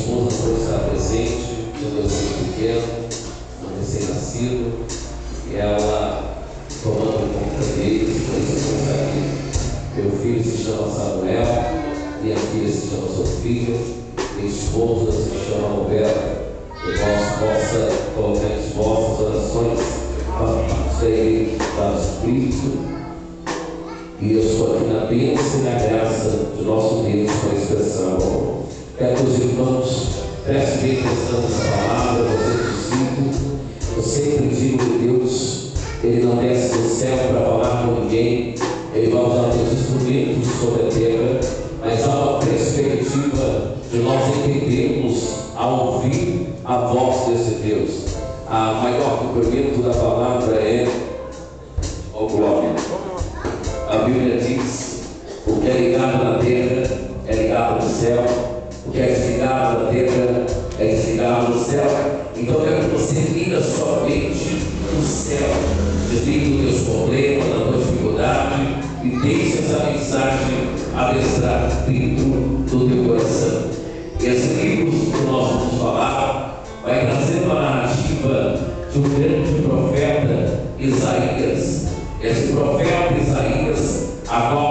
esposa por estar presente, meu Deus pequeno, uma recém-nascido, e ela tomando conta dele, conta aqui. Meu filho se chama Samuel, minha filha se chama Sofia, minha esposa se chama Roberta. Que vós possa colocar as vossas orações para serem para o Espírito. E eu estou aqui na bênção e na graça. Deus. palavra vai trazer uma narrativa de um grande profeta Isaías. Esse profeta Isaías agora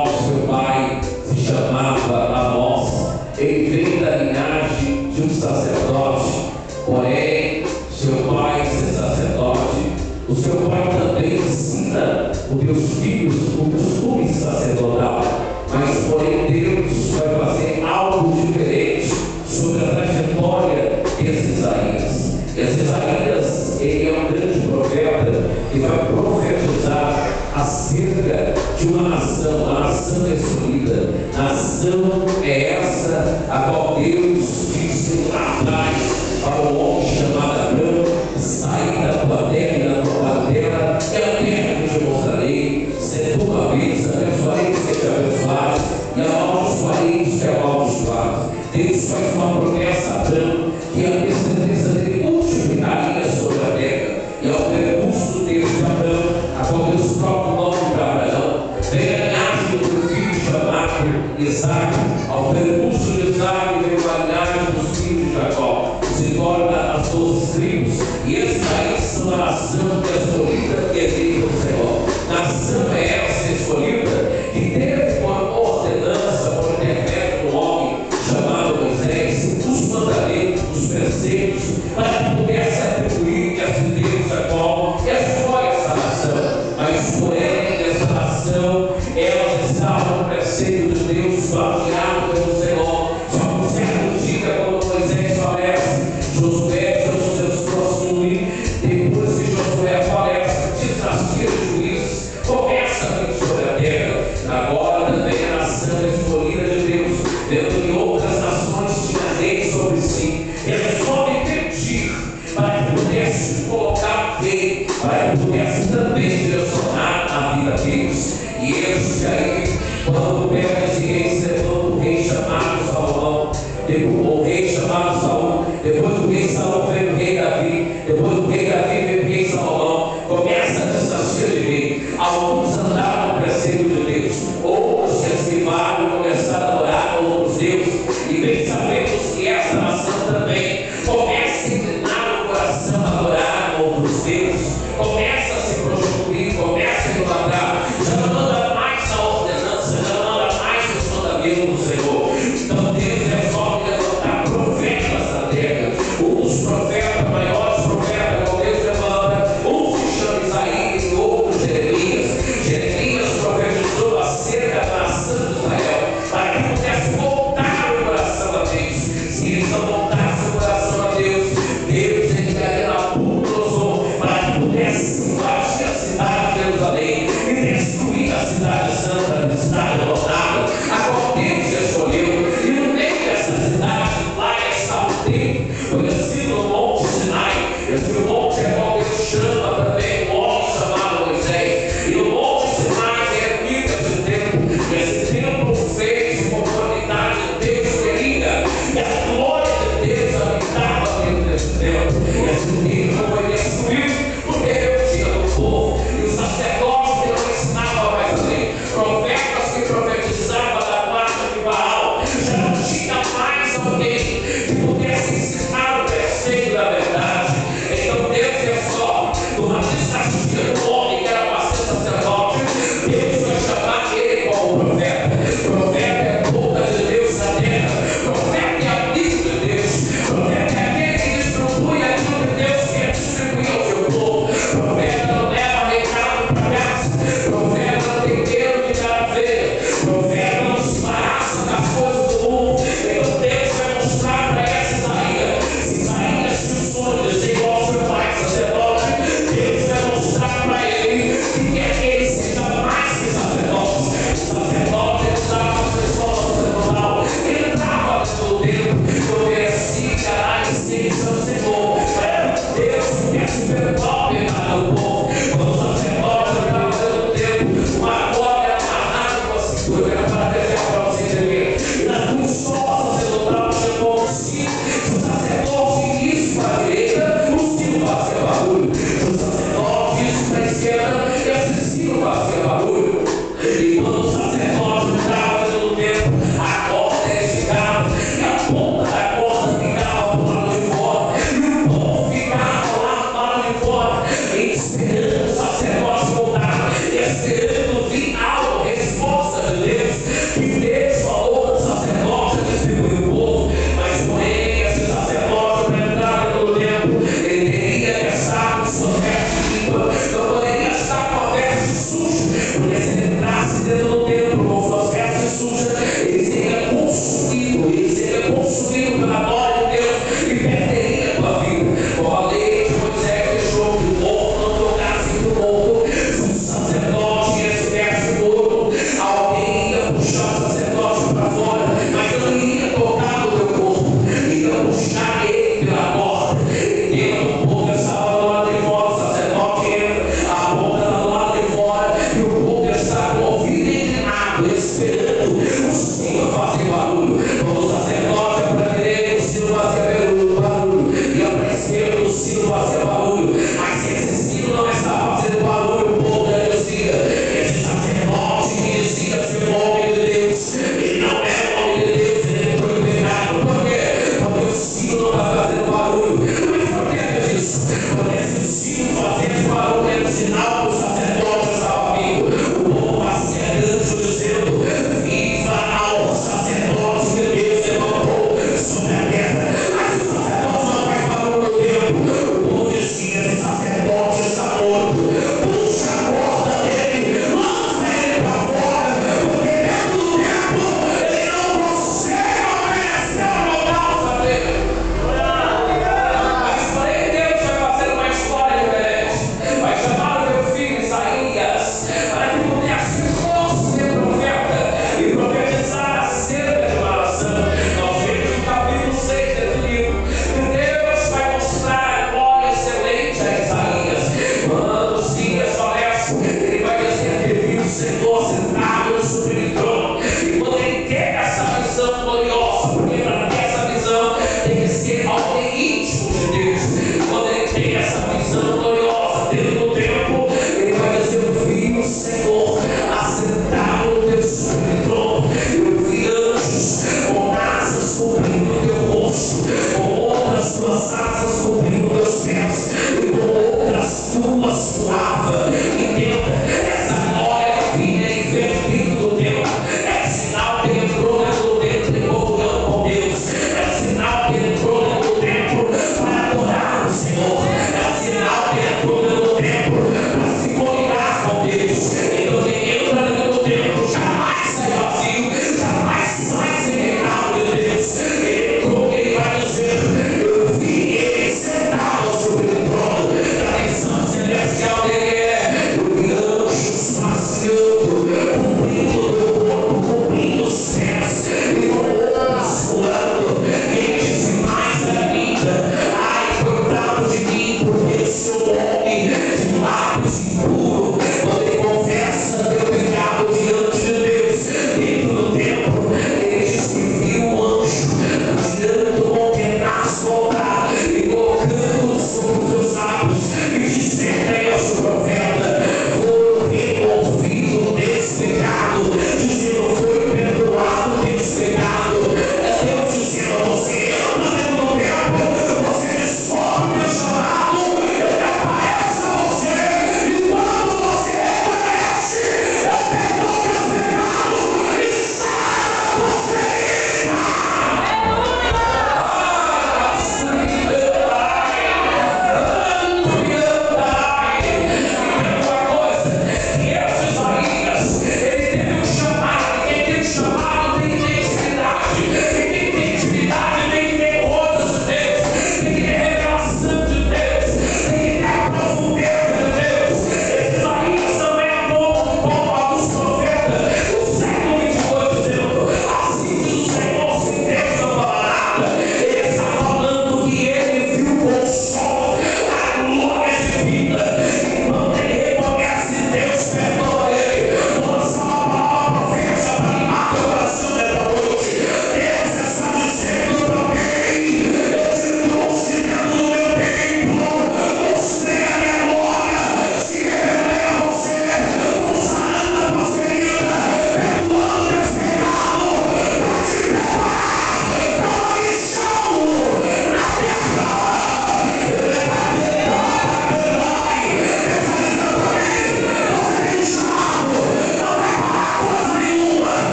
cabeça.